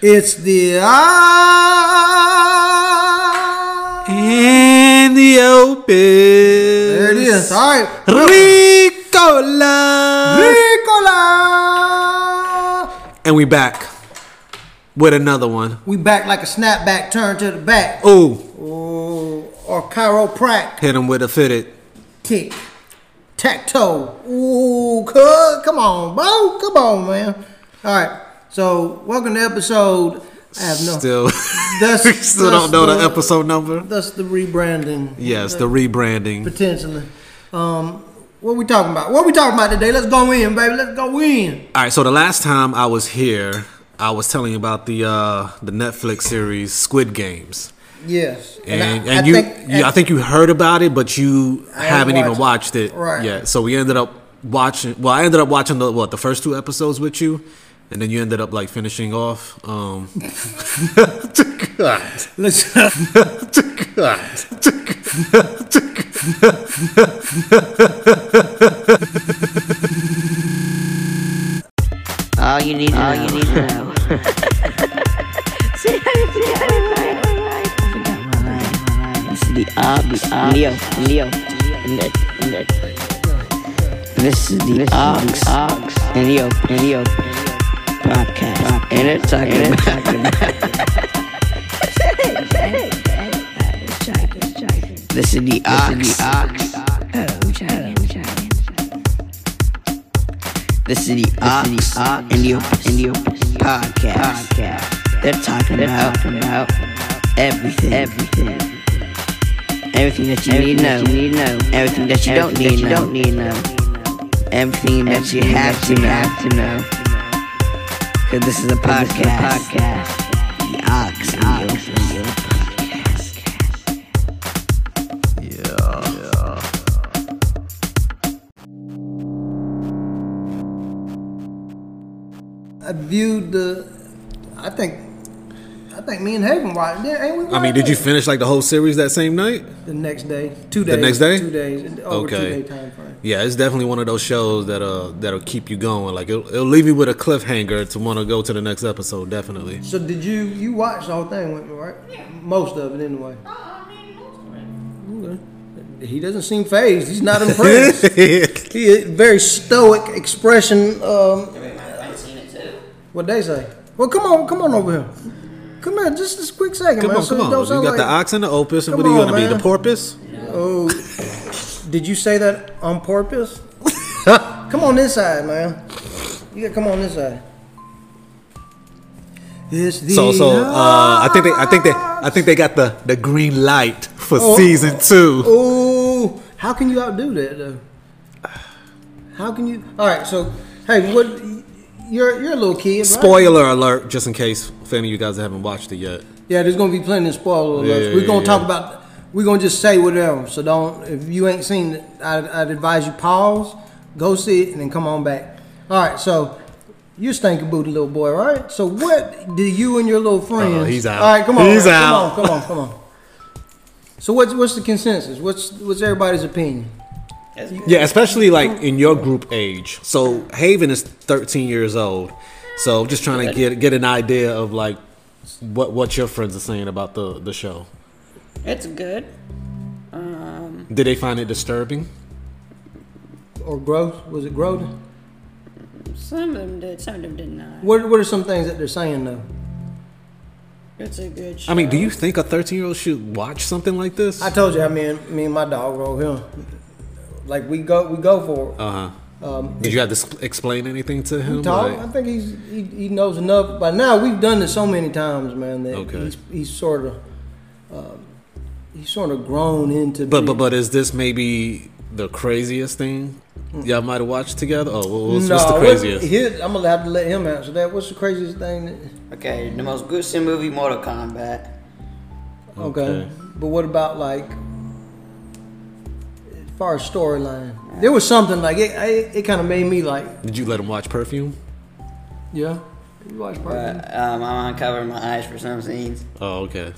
It's the ah. In the open. There it is. All right. Ricola. Ricola. And we back with another one. We back like a snapback turn to the back. Ooh, Ooh, or chiropractic. hit him with a fitted. Tic tac toe. Ooh, cuz, come on, bro. Come on, man. All right. So, welcome to episode. I have no. Still, That's- we still that's don't know the, the- episode number. That's the rebranding. Yes, the rebranding. Potentially. Um, what we talking about? What we talking about today? Let's go in, baby. Let's go in. All right, so the last time I was here, I was telling you about the uh, the Netflix series Squid Games, Yes. and I- and, I you, think- you I think you heard about it, but you I haven't haven't even watched watched it Right. yet. So we ended up watching. Well, I ended up watching the what the first two episodes with you, and then you ended up like finishing off. Um, Let's. All you need to know. You need to know. This is the Ox, Leo, Leo, and that, and that. This is the Ox, Ox, and Leo, and Leo podcast, and it's talking about. This is the Ox, Ox. This is the Ox and the and the podcast. They're talking about, about everything, everything, everything that you need to know, need know, everything that you don't need, to don't need to know, everything that you have to know. Cause this is a podcast, podcast. The Ox and the podcast. I viewed the. I think. I think me and Haven watched it. Ain't we I mean, watched did you finish like the whole series that same night? The next day. Two days. The next day? Two days. Over Okay. two day time frame. Yeah, it's definitely one of those shows that uh that'll keep you going. Like it'll, it'll leave you with a cliffhanger to want to go to the next episode. Definitely. So did you you watched the whole thing with me, right? Most of it anyway. Uh, I mean, most of it. Okay. He doesn't seem phased. He's not impressed. he very stoic expression. Um, I mean, I've seen it too. what they say? Well, come on, come on over here. Come on, just this quick second, Come man. on, so come on. You got the ox and the opus, and Come what are you gonna be? The porpoise? Oh, did you say that on purpose? come on this side, man. You gotta come on this side. It's the So so uh, I think they I think they I think they got the the green light for Oh. season two. Oh, how can you outdo that though? How can you? All right, so hey, what? You're you're a little kid. Right? Spoiler alert, just in case if any of you guys haven't watched it yet. Yeah, there's gonna be plenty of spoiler alerts. Yeah, we're gonna yeah, talk yeah. about. We're gonna just say whatever. So don't. If you ain't seen it, I'd, I'd advise you pause, go see it, and then come on back. All right. So you're stinking booty little boy, right? So what do you and your little friends? Oh, he's out. All right, come on. He's man. out. Come on, come on, come on. So what's what's the consensus? What's what's everybody's opinion? Yeah, especially like in your group age. So Haven is 13 years old. So just trying to get get an idea of like what what your friends are saying about the the show. It's good. Um, Did they find it disturbing? Or growth? Was it growth? some of them did, some of them did not. What what are some things that they're saying though? It's a good show. I mean, do you think a 13 year old should watch something like this? I told you, I mean, me and my dog roll him. Like we go, we go for it. Uh huh. Um, Did you have to explain anything to him? Talk. Like- I think he's he, he knows enough. By now, we've done this so many times, man. That Okay. he's he's sort of um, he's sort of grown into. but being- but but is this maybe the craziest thing y'all might have watched together? Oh, what- what's, no, what's the what- craziest? here- I'm gonna have to let him answer that. What's the craziest thing? That, okay, the most gruesome movie, Mortal Kombat. okay. Okay. but what about like as far as storyline? There was something like it. It, it kind of made me like, Did you let him watch Perfume? yeah. You watch part of um, I'm uncovering my eyes for some scenes. Oh, okay.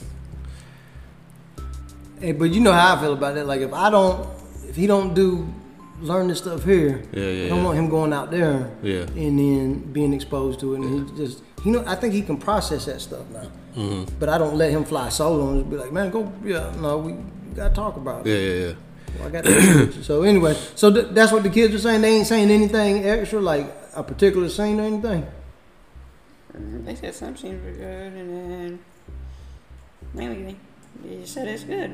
Hey, but you know how I feel about that. Like if I don't, if he don't do learn this stuff here. Yeah, yeah, I don't yeah. want him going out there. Yeah. And then being exposed to it, and he just you know I think he can process that stuff now. Mm-hmm. But I don't let him fly solo and just be like, man, go. Yeah, no, we, we gotta talk about it. Yeah, yeah, yeah. Well, I got that. so anyway, so th- that's what the kids are saying. They ain't saying anything extra, like a particular scene or anything. Mm-hmm. They said some scenes were good, and then mainly they said it's good.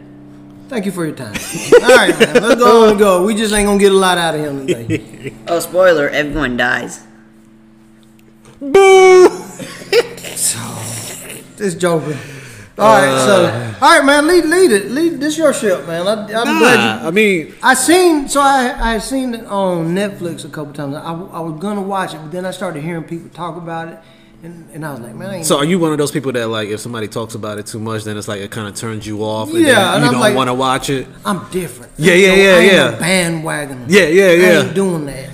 Thank you for your time. All right, man, let's go on and go. We just ain't gonna get a lot out of him today. Oh, spoiler! Everyone dies. Boo! so, this Joker. All right, so uh. all right, man, lead lead it. Lead this your ship, man. I, I'm glad you. I mean, I seen so I I seen it on Netflix a couple times. I, I was gonna watch it, but then I started hearing people talk about it, and, and I was like, man, I ain't. so are you one of those people that like if somebody talks about it too much, then it's like it kind of turns you off, and Yeah, and you I'm don't like- want to watch it? I'm different. Yeah, You yeah, know, yeah, yeah. a bandwagon. Yeah, yeah, yeah. I ain't doing that.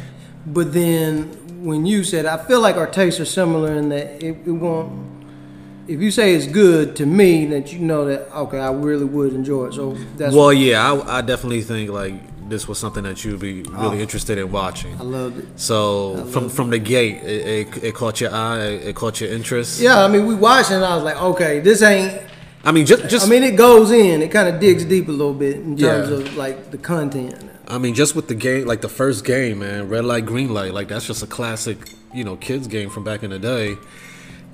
But then when you said, I feel like our tastes are similar in that it, it won't. If you say it's good to me, that you know that okay, I really would enjoy it. So that's Well, yeah, I, I definitely think like this was something that you'd be really Oh. interested in watching. I loved it. So from from the gate, it, it, it caught your eye, it caught your interest. Yeah, I mean, we watched it and I was like, okay, this ain't. I mean, just just I mean, it goes in. It kind of digs deep a little bit in terms Yeah. of like the content. I mean, just with the game, like the first game, man, red light, green light, like that's just a classic, you know, kids game from back in the day,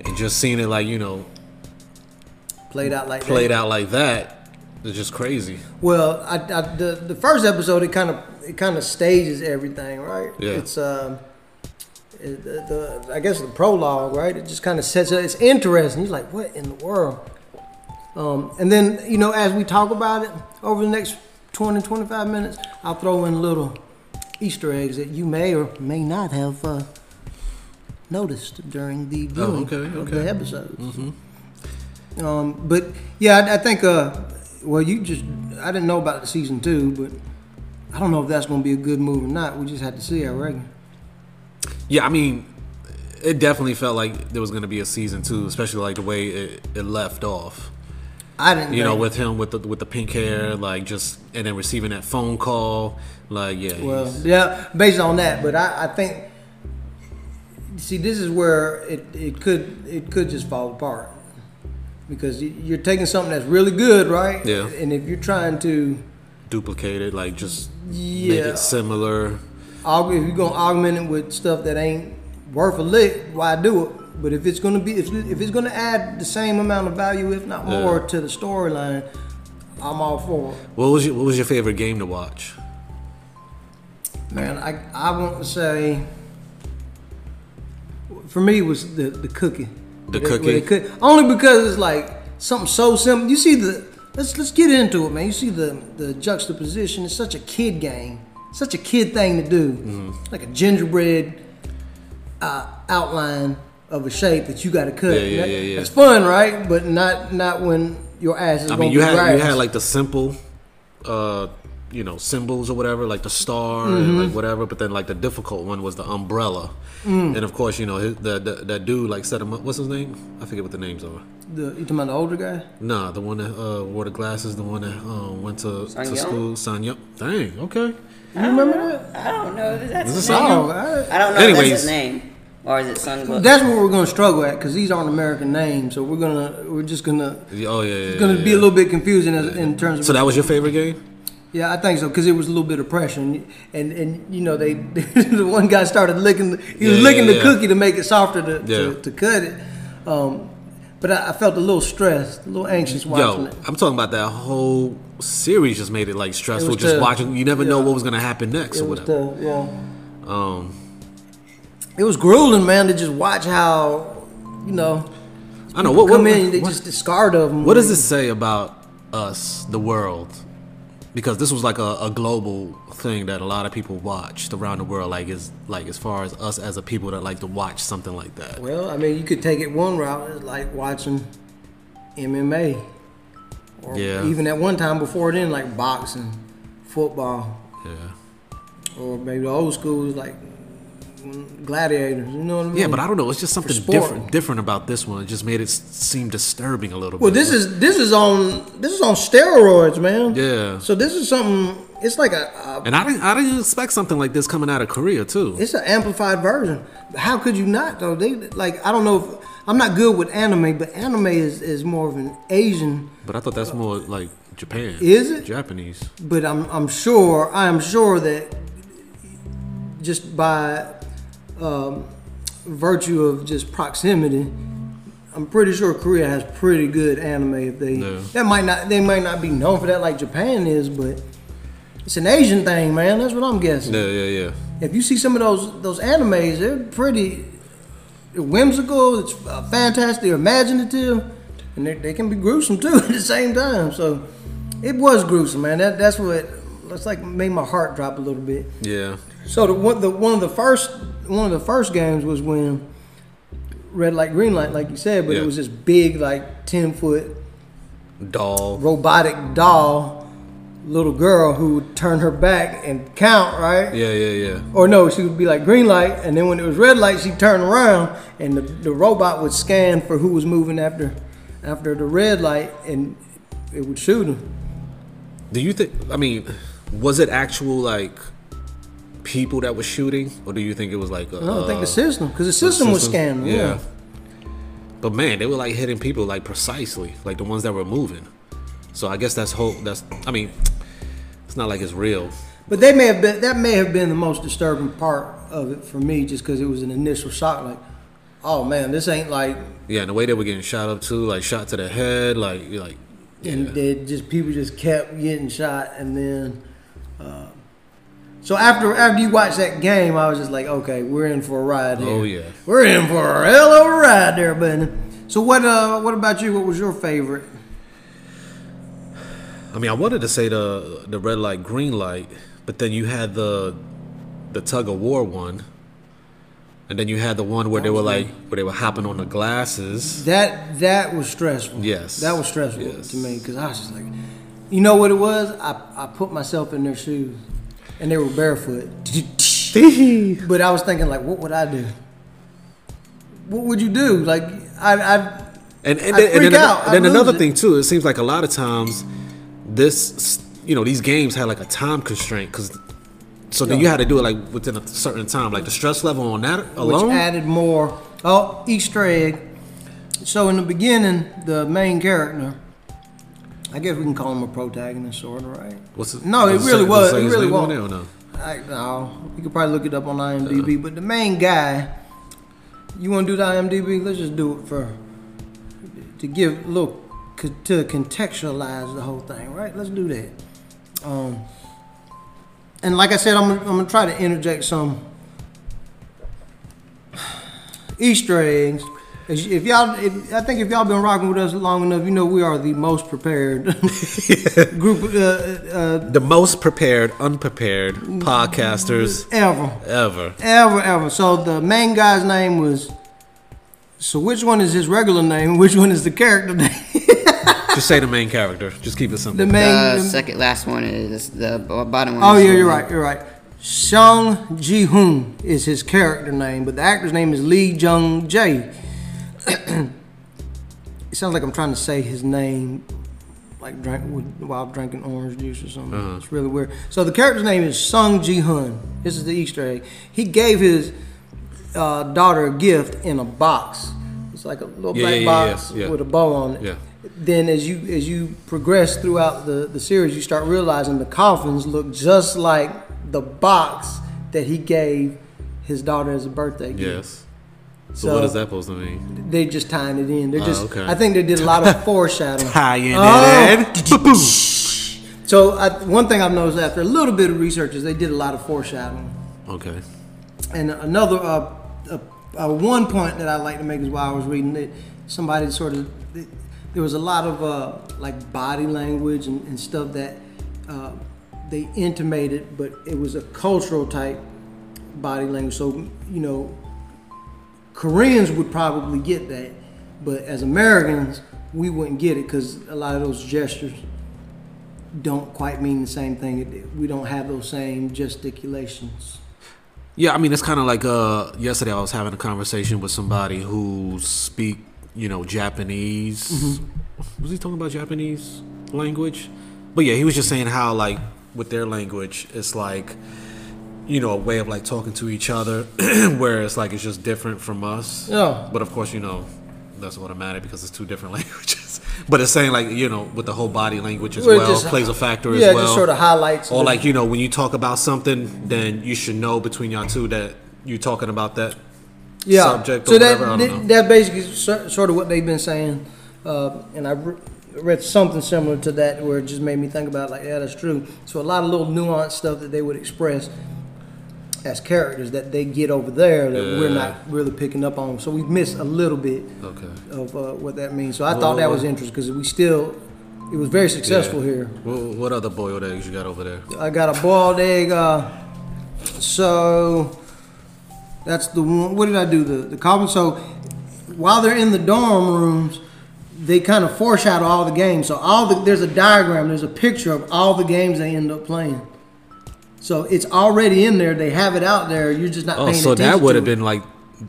and just seeing it like you know Played out like played that. out like that, it's just crazy. Well, I, I, the the first episode it kind of it kind of stages everything, right? Yeah. It's um, it, the, the I guess the prologue, right? It just kind of sets it. It's interesting. You're like, what in the world? Um, and then you know, as we talk about it over the next 20, 25 minutes, I'll throw in little Easter eggs that you may or may not have uh, noticed during the viewing Oh, okay, of the episodes. Um, but yeah, I, I think. Uh, well, you just I didn't know about the season two, but I don't know if that's going to be a good move or not. We just had to see. I reckon. Yeah, I mean, it definitely felt like there was gonna be a season two, especially like the way it, it left off. I didn't. You know, with him with the with the pink hair, like just and then receiving that phone call, like yeah, well, yeah, based on that, but I, I think. See, this is where it, it could it could just fall apart because you- you're taking something that's really good, right? Yeah. And if you're trying to, duplicate it, like just yeah. make it similar. if you're gonna augment it with stuff that ain't worth a lick, why do it? But if it's gonna be, if, if it's gonna add the same amount of value, if not more, Yeah. to the storyline, I'm all for it. What was your What was your favorite game to watch? Man, I I want to say, for me, it was the the cookie. The Where they- where cookie? they cook- only because it's like something so simple. You see the let's let's get into it, man. You see the the juxtaposition. It's such a kid game, such a kid thing to do. Mm-hmm. Like a gingerbread uh, outline of a shape that you got to cut. Yeah, yeah, That- yeah, yeah. That's fun, right? But not not when your ass is. I mean, you had you grass. had like the simple, uh, you know, symbols or whatever, like the star and Mm-hmm. like whatever. But then like the difficult one was the umbrella, Mm. and of course, you know, his, the, the that dude like set him up. What's his name? I forget what the names are. the you talking about the older guy? Nah, the one that uh, wore the glasses, the one that um, went to, Sun to school. Sun Young. Dang. Okay. You remember that? I don't know. That's Is his it name. Sun Young? Oh, I- I don't know if Anyways. that's his name. Or is it Sun That's what we're gonna struggle at because these aren't American names, so we're gonna we're just gonna Yeah, Oh yeah. yeah, it's gonna yeah, be yeah. a little bit confusing as, in terms of. So that was your favorite game? Yeah, I think so because it was a little bit of pressure, and and, and you know they the one guy started licking the, he was Yeah, licking yeah, the yeah. cookie to make it softer to to, to cut it. Um, but I, I felt a little stressed, a little anxious watching Yo, it. I'm talking about that whole series. Just made it like stressful. was just tough. watching. You never know what was gonna happen next It or whatever. tough, yeah. Um, It was grueling, man, to just watch how you know I know what. come what, in, they what- just discard of them. What does this say about us, the world? Because this was like a, a global thing that a lot of people watched around the world. Like is like as far as us as a people that like to watch something like that. Well, I mean, you could take it one route, like watching MMA, or Yeah. even at one time before then, like boxing, football, Yeah. or maybe the old school is like gladiators. You know what I mean? Yeah, but I don't know. It's just something different different about this one. It just made it seem disturbing a little Well, bit. Well, this is this is on this is on steroids, man. Yeah. So this is something. It's like a, a and I didn't I didn't expect something like this coming out of Korea too. it's an amplified version. How could you not though? They like I don't know if I'm not good with anime, but anime is is more of an Asian. But I thought that's more like Japan. Is it? Japanese? But I'm I'm sure I am sure that just by um, virtue of just proximity, I'm pretty sure Korea has pretty good anime. If they Yeah. that might not they might not be known for that like Japan is, but it's an Asian thing, man. That's what I'm guessing. Yeah, yeah, yeah. If you see some of those those animes, they're pretty whimsical. It's uh, fantastic, they're imaginative, and they they can be gruesome too at the same time. So it was gruesome, man. That that's what that's like made my heart drop a little bit. Yeah. So the one the one of the first one of the first games was when red light green light, like you said, but Yeah. it was this big like ten foot Doll. robotic doll little girl who would turn her back and count right. Yeah, yeah, yeah. Or no, she would be like green light, and then when it was red light, she'd turn around, and the, the robot would scan for who was moving after after the red light, and it would shoot him. Do you think? I mean, was it actual like people that were shooting, or do you think it was like? I don't uh, think the system, because the system was scanning. Yeah. But man, they were like hitting people like precisely, like the ones that were moving. So I guess that's whole. That's. I mean, it's not like it's real. But they may have been that may have been the most disturbing part of it for me, just because it was an initial shock. Like, oh man, this ain't like, Yeah, and the way they were getting shot up too, like shot to the head, like like. and Yeah. they just people just kept getting shot, and then. Uh, so after after you watch that game, I was just like, okay, we're in for a ride here. Oh, yeah. we're in for a hell of a ride there, buddy. So what uh what about you? What was your favorite? I mean, I wanted to say the the red light, green light, but then you had the the tug of war one, and then you had the one where they were like where they were hopping on the glasses. That that was stressful. Yes. that was stressful Yes. to me because I was just like, you know what it was? I I put myself in their shoes, and they were barefoot. but I was thinking like, what would I do? What would you do? Like I I And and I'd then, and then, out. and then another it. thing too, it seems like a lot of times this you know these games had like a time constraint because so then you had to do it like within a certain time, like the stress level on that which alone. added more. Oh, Easter egg. So in the beginning, the main character, I guess we can call him a protagonist, sort of, right? What's it? No, it really say- was. It really was. or no? I no, you could probably look it up on IMDb. But the main guy, you want to do the IMDb? Let's just do it for to give a little to contextualize the whole thing, right? Let's do that. Um, and like I said, I'm I'm gonna try to interject some Easter eggs. If if y'all, if, I think if y'all been rocking with us long enough, you know we are the most prepared group uh, uh, The most prepared, unprepared podcasters ever. ever. Ever, ever. So the main guy's name was. So which one is his regular name? Which one is the character name? Just say the main character. Just keep it simple. the main. The the- second last one is the bottom one. oh yeah, you're right. You're right. Sung Ji Hoon is his character name, but the actor's name is Lee Jung Jae. It sounds like I'm trying to say his name like drink while drinking orange juice or something. It's really weird. So the character's name is Sung Ji Hoon. This is the Easter egg. He gave his uh, daughter a gift in a box. It's like a little Yeah, black yeah, box yeah. with a bow on it. Yeah. Then as you as you progress throughout the, the series, you start realizing the coffins look just like the box that he gave his daughter as a birthday gift. Yes. So, So- what is that supposed to mean? They just tying it in. They're just. okay. I think they did a lot of foreshadowing. Tying Oh. it in. So I, one thing I've noticed after a little bit of research is they did a lot of foreshadowing. Okay. And another uh, uh, uh, one point that I like to make is while I was reading it, somebody sort of there was a lot of uh, like body language and, and stuff that uh, they intimated, but it was a cultural type body language. So you know, Koreans would probably get that, but as Americans, we wouldn't get it because a lot of those gestures don't quite mean the same thing. It- We don't have those same gesticulations. Yeah, I mean it's kind of like uh yesterday I was having a conversation with somebody who speak you know Japanese. Mm-hmm. Was he talking about Japanese language? But yeah, he was just saying how like with their language it's like you know a way of like talking to each other, where it's like it's just different from us. Yeah. But of course, you know that's automatic because it's two different languages. But it's saying like you know with the whole body language as Well, just- plays a factor yeah, as well. just sort of highlights. Or like you know, when you talk about something, then you should know between y'all two that you're talking about that yeah. subject or so that, whatever. I don't know. that basically so- sort of what they've been saying, uh, and I re- read something similar to that where it just made me think about like, yeah, that's true. So a lot of little nuanced stuff that they would express as characters that they get over there that we're not really picking up on. So we missed a little bit Okay. of uh, what that means. So I thought that was interesting because we still, it was very successful Yeah. here. What, what other boiled eggs you got over there? I got a boiled egg. Uh, so that's the one. What did I do? The the common. So while they're in the dorm rooms, they kind of foreshadow all the games. So all the there's a diagram. There's a picture of all the games they end up playing. So it's already in there. They have it out there. You're just not Oh, paying so that would have been like,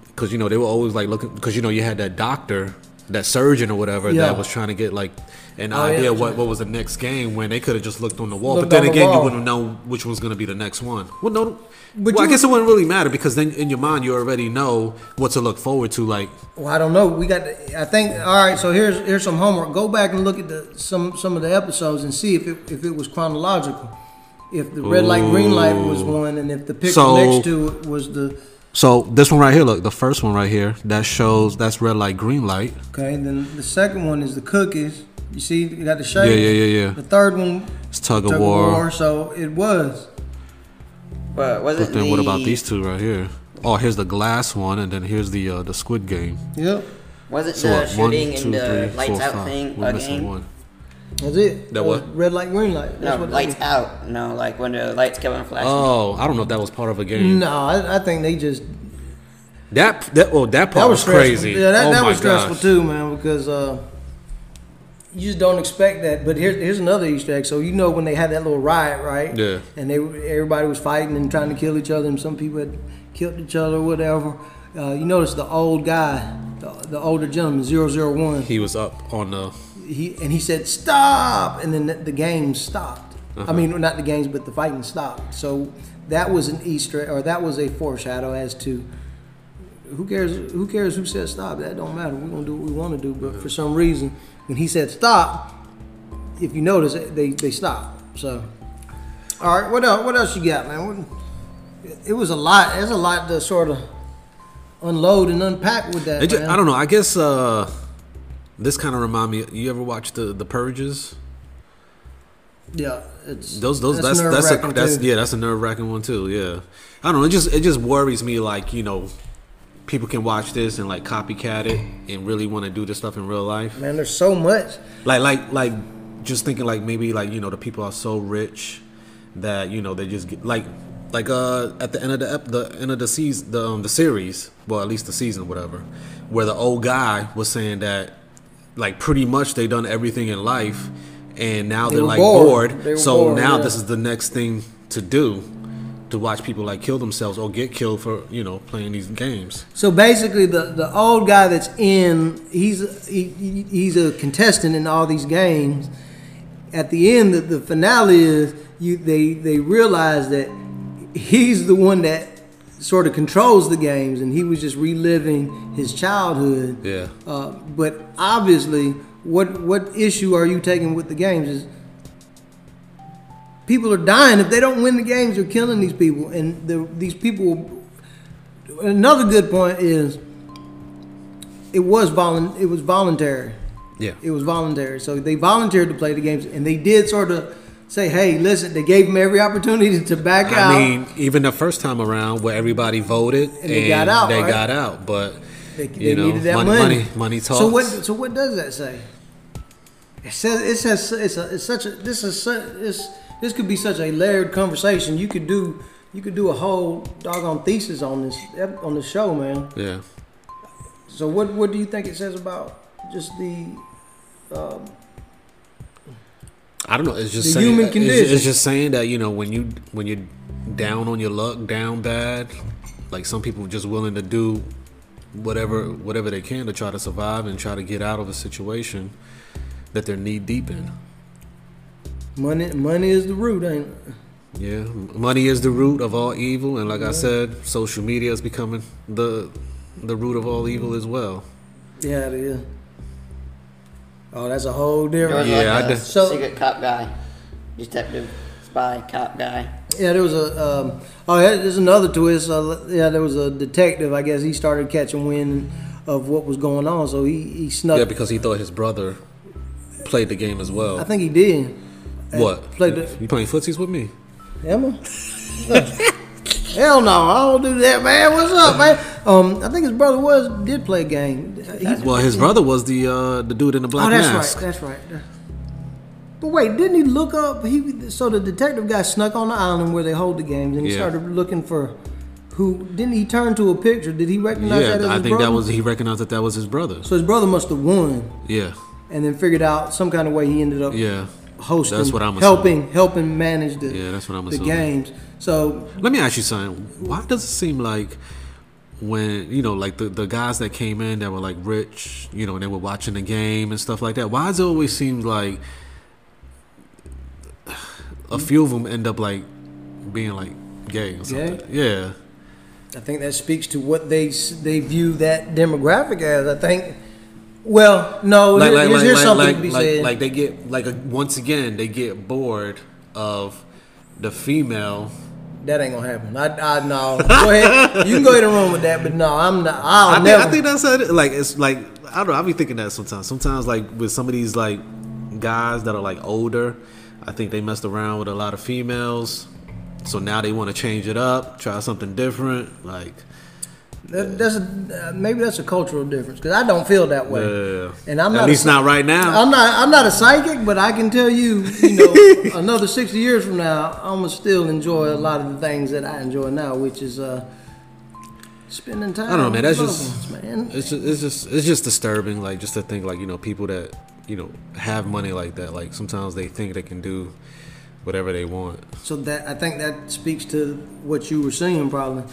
because you know they were always like looking, because you know you had that doctor, that surgeon or whatever Yeah. that was trying to get like an Oh, idea that's what what was the next game when they could have just looked on the wall. Looked but then the again, you wouldn't know which one's going to be the next one. Well, no. But well, I guess it wouldn't really matter because then in your mind you already know what to look forward to. Like, Well, I don't know. We got. I think. All right. So here's here's some homework. Go back and look at the some some of the episodes and see if it if it was chronological. If the red light green light was one, and if the picture So- next to it was the so this one right here, look, the first one right here, that shows that's red light, green light. okay. Then the second one is the cookies. You see, you got the shape. Yeah, yeah, yeah, yeah. The third one, It's tug tug of of war. war. So it was. But was it But then what about these two right here? Oh, here's the glass one, and then here's the uh, the Squid Game. Yep. Was it So the what? One, shooting two, and the three, lights four, out five. thing We're a missing game? one. That's it. That what? Red light, green light. That's No, what lights out. No, like when the lights kept on flashing. Oh, I don't know if that was part of a game. No, I, I think they just That that oh that part that was was, crazy. Yeah, that, oh that was stressful gosh. too, man, because uh, you just don't expect that. But here's here's another Easter egg. So you know when they had that little riot, right? Yeah. And they everybody was fighting and trying to kill each other, and some people had killed each other or whatever. Uh, you notice the old guy, the, the older gentleman, 001, He was up on the. He and he said stop, and then the, the game stopped. Uh-huh. I mean, not the games, but the fighting stopped. So that was an Easter, or that was a foreshadow as to who cares. Who cares who said stop? That don't matter. We're gonna do what we want to do. But for some reason, when he said stop, if you notice, they they stopped. So, all right, what else? What else you got, man? What, it was a lot. There's a lot to sort of unload and unpack with that. It ju- man. I don't know. I guess uh, this kind of remind me. You ever watch the the Purges? Yeah, it's Those those that's that's, a, nerve-wracking, that's yeah that's a nerve wracking one too. Yeah, I don't know. It just it just worries me. Like you know, people can watch this and like copycat it and really want to do this stuff in real life. Man, there's so much. like like like just thinking like maybe like you know the people are so rich that you know they just get like like uh at the end of the ep- the end of the season the um, the series well at least the season whatever where the old guy was saying that like pretty much they done everything in life and now They are like bored. bored, so bored, now yeah. this is the next thing to do to watch people like kill themselves or get killed for you know playing these games So basically, the, the old guy that's in, he's he, he- he's a contestant in all these games. At the end, the, the finale is you they they realize that he's the one that sort of controls the games, and he was just reliving his childhood. yeah Uh, but obviously, what what issue are you taking with the games is people are dying if they don't win the games. They're killing these people, and the, these people. Another good point is it was volun it was voluntary. yeah It was voluntary, so they volunteered to play the games, and they did sort of say, "Hey, listen." They gave him every opportunity to back out. I mean, even the first time around where everybody voted And they got out, they right? got out, but They, you they know, that money, money. money, money talks. So what? So what does that say? It says it says it's, a, it's such a this is such this this could be such a layered conversation. You could do you could do a whole doggone thesis on this on the show, man. Yeah, So what what do you think it says about just the um, I don't know. It's just The saying, human condition. It's, just saying that you know when you when you're down on your luck, down bad. Like some people just willing to do whatever whatever they can to try to survive and try to get out of a situation that they're knee deep in. Money, money is the root, ain't it? Yeah, money is the root of all evil, and like I said, social media is becoming the the root of all evil as well. Yeah, it is. Oh, that's a whole different. Yeah, like I a did- So- secret cop guy, detective, spy, cop guy. Yeah, there was a. Um, oh, yeah, there's another twist. Uh, yeah, there was a detective. I guess he started catching wind of what was going on, so he he snuck. Yeah, because he thought his brother played the game as well. I think he did. what? played the- you playing footsies with me? Emma? Hell no, I don't do that, man. What's up, man? Um, I think his brother was did play a game. Well, his brother was the uh, the dude in the black oh, that's mask. right. That's right. But wait, didn't he look up? He so the detective guy snuck on the island where they hold the games, and he Yeah. started looking for who. Didn't he turn to a picture? Did he recognize that Yeah, I think brother? that was he recognized that that was his brother. So his brother must have won, Yeah, and then figured out some kind of way he ended up yeah. Hosting, That's what I'm assuming. helping, helping manage the Yeah, that's what I'm the assuming. games. So Let me ask you something. Why does it seem like when you know, like the the guys that came in that were like rich, you know, and they were watching the game and stuff like that? Why does it always seem like a few of them end up like being like gay or something? Yeah. I think that speaks to what they they view that demographic as. I think. Well, no. like, here- like, like, something to be like, said. like they get like a, once again they get bored of the female. that ain't gonna happen. I, I no. Go ahead. You can go ahead and run with that, but no, I'm not. I'll I think, never. I think that's it. Like it's like I don't know. I be thinking that sometimes. Sometimes like with some of these like guys that are like older, I think they messed around with a lot of females. So now they want to change it up, try something different. Like that, that's a, uh, maybe that's a cultural difference because I don't feel that way. uh, And I'm at not least a, not right now. I'm not. I'm not a psychic, but I can tell you, you know, another sixty years from now, I'm gonna still enjoy a lot of the things that I enjoy now, which is uh, spending time. I don't know, man. That's just ones, man. it's just it's just it's just disturbing. Like just to think like you know people that you know have money like that. Like sometimes they think they can do whatever they want. So that I think that speaks to what you were saying, probably.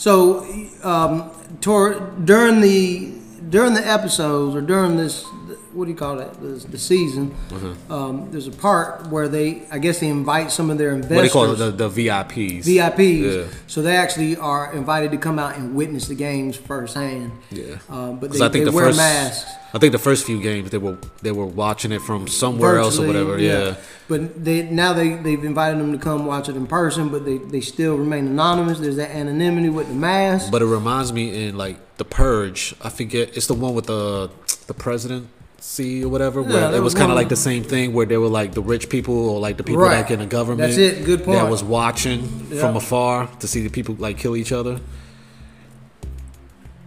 So, um, during the during the episodes or during this, what do you call it, the, the season, Mm-hmm. um, there's a part where they, I guess, they invite some of their investors. What they call it, the, the VIPs. VIPs. Yeah. So they actually are invited to come out and witness the games firsthand. Yeah. Um, but they, I think they the wear first, masks. I think the first few games they were they were watching it from somewhere else or virtually, whatever. Yeah. But they now they they've invited them to come watch it in person, but they, they still remain anonymous. There's that anonymity with the mask. But it reminds me in like the Purge. I forget it's the one with the the presidency or whatever. Yeah, Where it was kind of like the same thing where they were like the rich people or like the people Right. like in the government. That's it. Good point. That was watching Yeah. from afar to see the people like kill each other.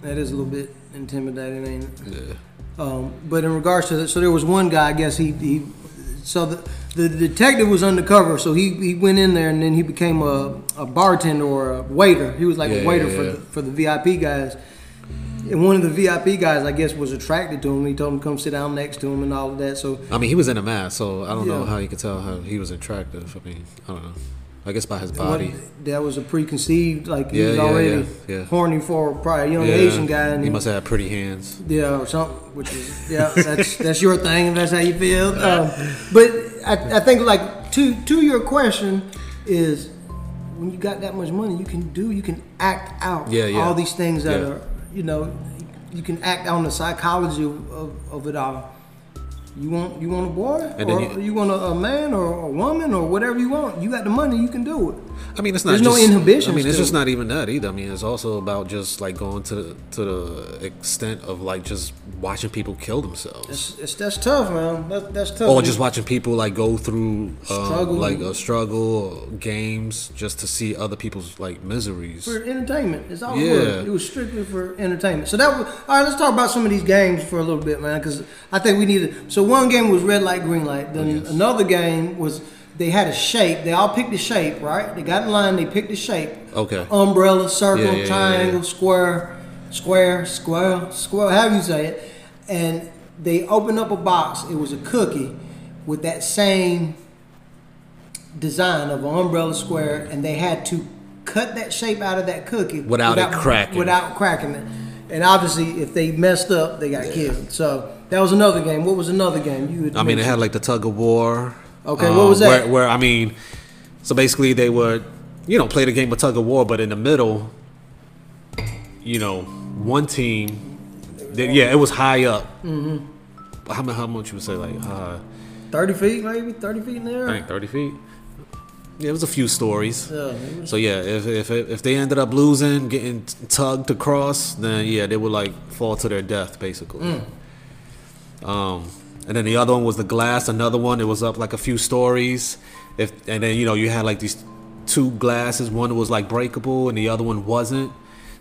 That is a little bit intimidating, ain't it? Yeah. Um, but in regards to that, so there was one guy. I guess he he. So the, the detective was undercover, so he, he went in there and then he became a, a bartender or a waiter. He was like Yeah, a waiter yeah, for the, for the VIP guys. And one of the VIP guys, I guess, was attracted to him. He told him to come sit down next to him and all of that. So I mean, he was in a mask, so I don't know how you could tell how he was attractive. I mean, I don't know. I guess by his what- body. that was a preconceived, like he Yeah, was yeah, already yeah, yeah. horny for probably a young Yeah. Asian guy. And He must have pretty hands. Yeah, or something. Which is yeah, that's that's your thing. If that's how you feel. Um, but I, I think like to to your question is when you got that much money, you can do you can act out Yeah, yeah. all these things that Yeah. are you know you can act on the psychology of, of, of it all. You want you want a boy, or you, you- want a, a man, or a woman, or whatever you want. You got the money, you can do it. I mean, it's not. There's no inhibition. I mean, it's just not even that either. I mean, it's also about just like going to the, to the extent of like just watching people kill themselves, It's, it's that's tough, man. That, that's tough. or just watching people like go through Struggle. um, like a struggle, games, just to see other people's like miseries. for entertainment. It's all Yeah. it was. It was strictly for entertainment. So that was all right. Let's talk about some of these games for a little bit, man, because I think we need to. So one game was red light, green light. Then Yes. another game was they had a shape. They all picked a shape, right? They got in line. They picked a shape. Okay. Umbrella, circle, Yeah, yeah, triangle, yeah. square, square, square, square. However you say it. And they opened up a box. It was a cookie with that same design of an umbrella square, and they had to cut that shape out of that cookie Without it cracking. Without cracking it. And obviously, if they messed up, they got killed. So that was another game. What was another game? You I mean, it had like the tug of war. Okay, what was um, that? Where, where I mean, so basically they would, you know, play the game of tug of war, but in the middle, you know, one team, they, yeah, it was high up. Mm-hmm. How, how much you would say like uh, thirty feet, maybe thirty feet in there. I think thirty feet. Yeah, it was a few stories. Yeah, So yeah, if if if they ended up losing, getting tugged across, then yeah, they would like fall to their death basically. Mm. Um, and then the other one was the glass. Another one, it was up like a few stories. If and then you know you had like these two glasses. One was like breakable, and the other one wasn't.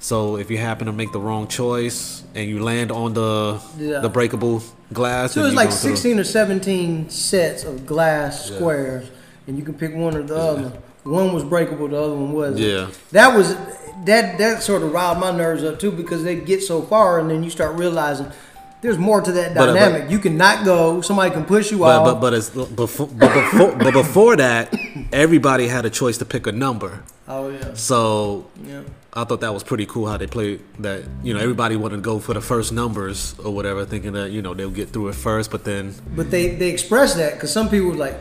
So if you happen to make the wrong choice and you land on the Yeah. the breakable glass, So it's like through. 16 or 17 sets of glass squares, and you can pick one or the other. One was breakable, the other one wasn't. Yeah. That was that that sort of riled my nerves up too because they get so far, and then you start realizing there's more to that But, uh, but- dynamic. you can not go. Somebody can push you But off. but but, it's, before, but before but before that, everybody had a choice to pick a number. oh yeah, So yeah. I thought that was pretty cool how they played that. You know, everybody wanted to go for the first numbers or whatever, thinking that you know they'll get through it first. But then But they they express that because some people were like.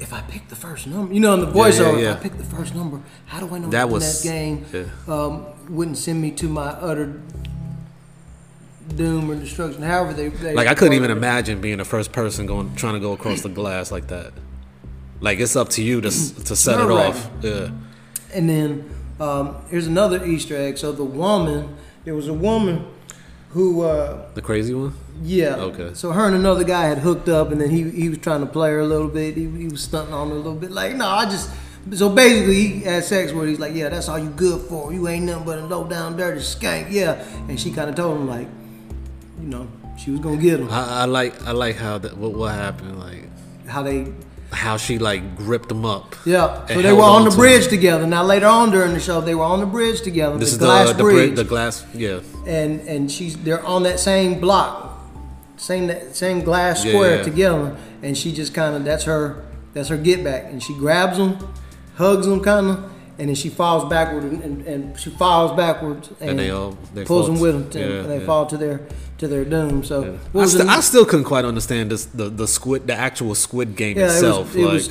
If I pick the first number, you know, in the voiceover, yeah. if I pick the first number, how do I know That that was- that game yeah. um, wouldn't send me to my utter doom or destruction? However, they, they like I couldn't even imagine being the first person going trying to go across the glass like that. Like it's up to you to to set it nerve-wracking. off. Yeah. And then um, here's another Easter egg. So the woman, there was a woman who, uh, The crazy one. yeah. Okay. So her and another guy had hooked up, and then he he was trying to play her a little bit. He, he was stunting on her a little bit. Like, no, I just. So basically, he had sex with her. He's like, yeah, that's all you good for. You ain't nothing but a low down dirty skank. Yeah. And she kind of told him like, you know, she was gonna get him. I, I like I like how that what what happened like How they how she like gripped him up. Yeah, so they were on the to bridge him. together. Now later on during the show, they were on the bridge together, This the is glass the the, bridge, bri- the glass. Yeah. and and she's they're on that same block, same that same glass square yeah. together, and she just kind of that's her that's her get back, and she grabs him, hugs him kind of, and then she falls backward and, and, and she falls backwards and, And they all- they pulls them with them, to, yeah, and they yeah. fall to their to their doom. So I, st- the- I still couldn't quite understand this the the squid the actual squid game yeah, itself. it like it was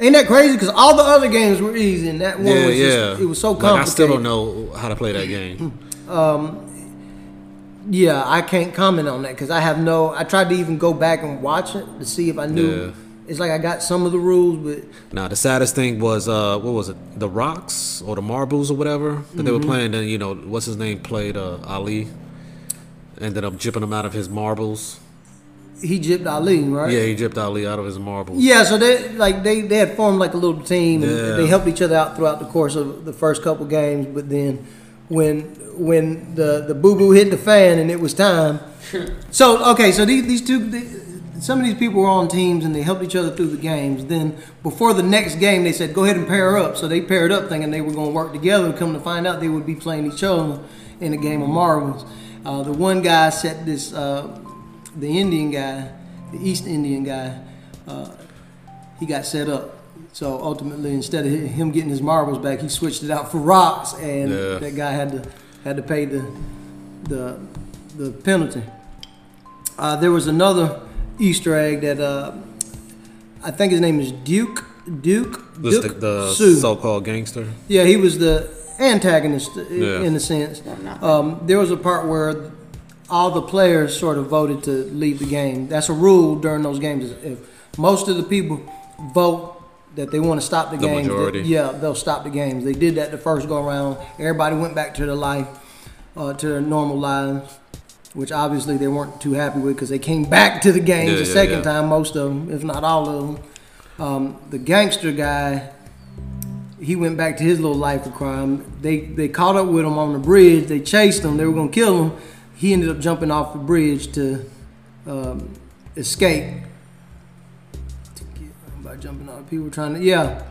ain't that crazy? Because all the other games were easy, and that one yeah, was yeah. just, it was so Like, complicated. I still don't know how to play that game. um, Yeah, I can't comment on that because I have no. I tried to even go back and watch it to see if I knew. Yeah. It's like I got some of the rules, but Now the saddest thing was uh what was it the rocks or the marbles or whatever that they were Mm-hmm. playing. Then you know what's his name played uh, Ali. Ended up jipping him out of his marbles. he jipped Ali, right? Yeah, he jipped Ali out of his marbles. Yeah, so they like they, they had formed like a little team and Yeah. they helped each other out throughout the course of the first couple games. But then when when the the boo boo hit the fan and it was time. so okay, so these these two. the some of these people were on teams and they helped each other through the games. Then before the next game, they said, "Go ahead and pair up." So they paired up, thinking they were going to work together. And come to find out, they would be playing each other in a game of marbles. Uh, the one guy set this, uh, the Indian guy, the East Indian guy, uh, he got set up. So ultimately, instead of him getting his marbles back, he switched it out for rocks, and Yeah. that guy had to had to pay the the the penalty. Uh, there was another Easter egg that uh, I think his name is Duke Duke This the, the so-called gangster. Yeah, he was the antagonist Yeah. in a sense. Um, there was a part where all the players sort of voted to leave the game. That's a rule during those games. If most of the people vote that they want to stop the, The games, majority. yeah, they'll stop the games. They did that the first go around. Everybody went back to their life, uh, to their normal lives, which obviously they weren't too happy with because they came back to the games Yeah, the yeah, second yeah. time. Most of them, if not all of them. Um, the gangster guy he went back to his little life of crime. They they caught up with him on the bridge. They chased him. They were gonna kill him. He ended up jumping off the bridge to um, escape. To get, by jumping off, people trying to yeah.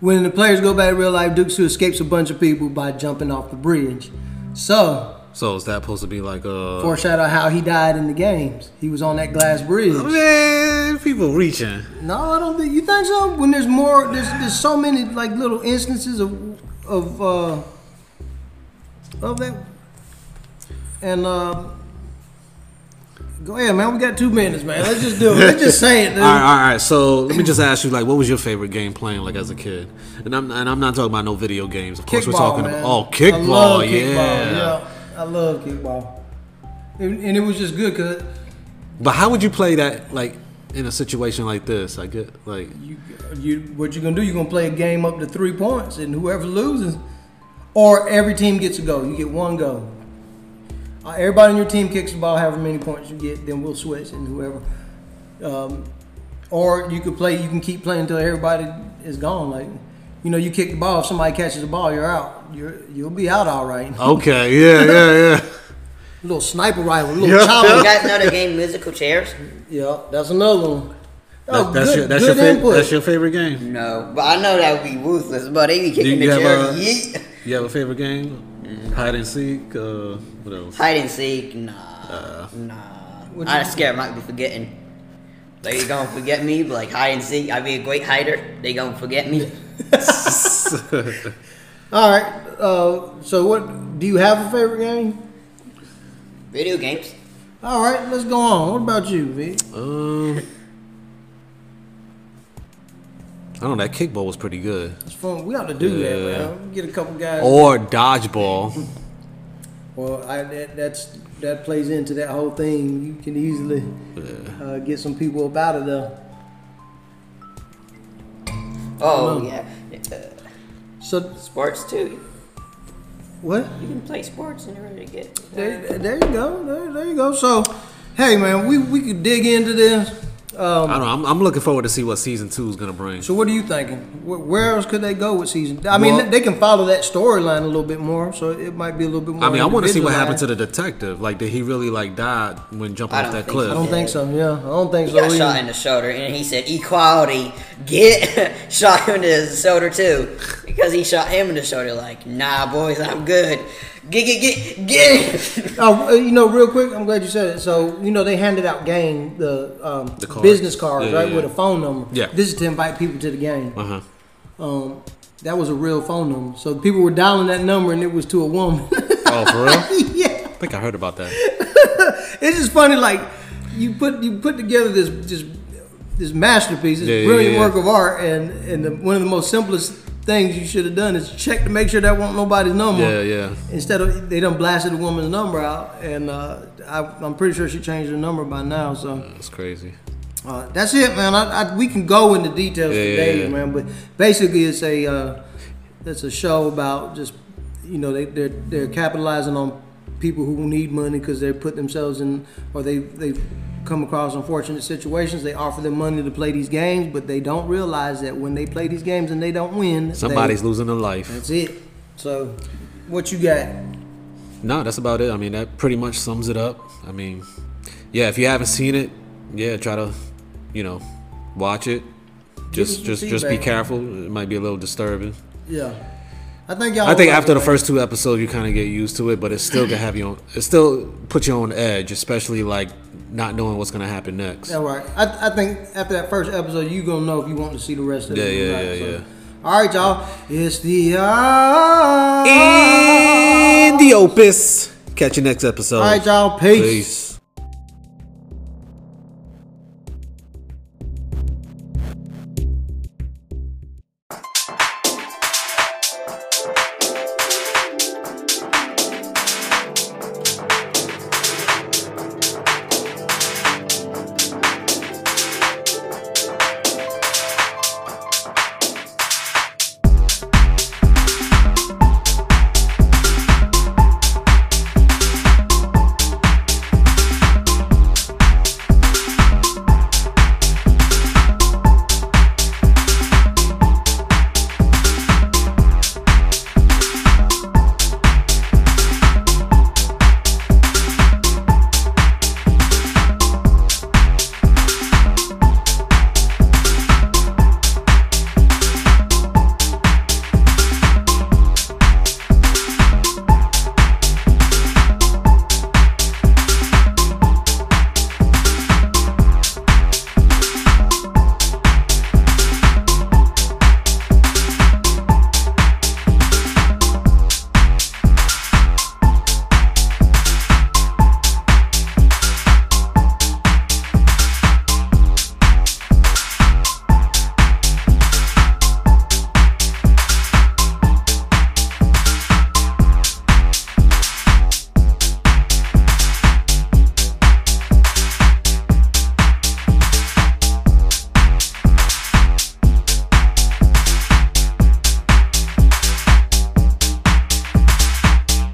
When the players go back to real life, Duke Sue escapes a bunch of people by jumping off the bridge. So So is that supposed to be like a Foreshadow how he died in the games. He was on that glass bridge. man? People reaching. No, I don't think you think so. When there's more, there's there's so many like little instances of of uh, of that. And uh, go ahead, man. We got two minutes, man. Let's just do it. Let's just say it, dude. All right, all right. So let me just ask you, like, what was your favorite game playing, like, as a kid? And I'm and I'm not talking about no video games. Of course, we're talking man. about oh, kickball. yeah. kickball, yeah. I love kickball, and, and it was just good because But how would you play that, like, in a situation like this? I get like, you, you what you're gonna do? You're gonna play a game up to three points, and whoever loses, or every team gets a go. You get one go. Uh, everybody in your team kicks the ball, however many points you get, then we'll switch and whoever. Um, or you could play. You can keep playing until everybody is gone. Like, you know, you kick the ball. If somebody catches the ball, you're out. You're you'll be out all right. okay, yeah, yeah, yeah. little sniper rifle, little Yeah. You chopper. guys know the game musical chairs? Yeah, that's another one. Oh, That- that's good- your that's good your favorite input. that's your favorite game. No, but I know that would be ruthless. But they be Do kicking you the have chair. a- Yeet. You have a favorite game? Hide and seek. Uh, what else? Hide and seek, nah, Uh, nah. I'm scared I might be forgetting. They gonna forget me, like hide and seek, I be a great hider. They gonna forget me. All right. Uh, so, what do you have a favorite game? Video games. All right, let's go on. What about you, V? Um, I don't know. That kickball was pretty good. It's fun. We ought to do Yeah. that, man. Get a couple guys. Or dodgeball. Well, I, that, that's that plays into that whole thing. You can easily uh, get some people about it though. Oh yeah, uh, So sports too. what? You can play sports and you're ready to get. There, there you go. There, there you go. So, hey, man, we we could dig into this. Um, I don't know. I'm, I'm looking forward to see what season two is gonna bring. So what are you thinking? Where, where else could they go with season? I mean, Well- they can follow that storyline a little bit more, so it might be a little bit more. I mean, I want to see what happened to the detective. Like, did he really like die when jumping I off that cliff? I don't think so. Yeah, I don't think He so. got either. shot in the shoulder, and he said equality. Get shot him in the shoulder too, because he shot him in the shoulder. Like, nah, boys, I'm good. Get, get, get, get. Oh, uh, you know, real quick, I'm glad you said it. So, you know, they handed out game the, um, The cards. business cards, Yeah, right, yeah. with a phone number. Yeah. This is to invite people to the game. Uh huh. Um, that was a real phone number. So people were dialing that number, and it was to a woman. Oh, for real? yeah. I think I heard about that. It's just funny, like you put you put together this this this masterpiece, this Yeah, brilliant work of art, and and the, one of the most simplest things you should have done is check to make sure that wasn't nobody's number. Yeah, yeah. Instead of they done blasted a woman's number out, and uh, I, I'm pretty sure she changed her number by now. So That's crazy. Uh, that's it, man. I, I, we can go into details Yeah, for yeah, man. But basically, it's a uh, it's a show about just you know they they're they're capitalizing on people who need money because they put themselves in or they they come across unfortunate situations. They offer them money to play these games, but they don't realize that when they play these games and they don't win, they- Somebody's losing their life. that's it. So, what you got? No, that's about it. I mean, that pretty much sums it up. I mean, yeah, if you haven't seen it, yeah, try to, you know, watch it. Just, just, just be careful. It might be a little disturbing. Yeah, I think y'all. I think like after the man. first two episodes, you kind of get used to it, but it's still gonna have you on. It still put you on edge, especially like not knowing what's gonna happen next. All right. I, I think after that first episode, you gonna know if you want to see the rest of Yeah, it. yeah, Right, yeah, so- yeah. All right, y'all. It's the uh, In the opus. Catch you next episode. All right, y'all. Peace. Peace.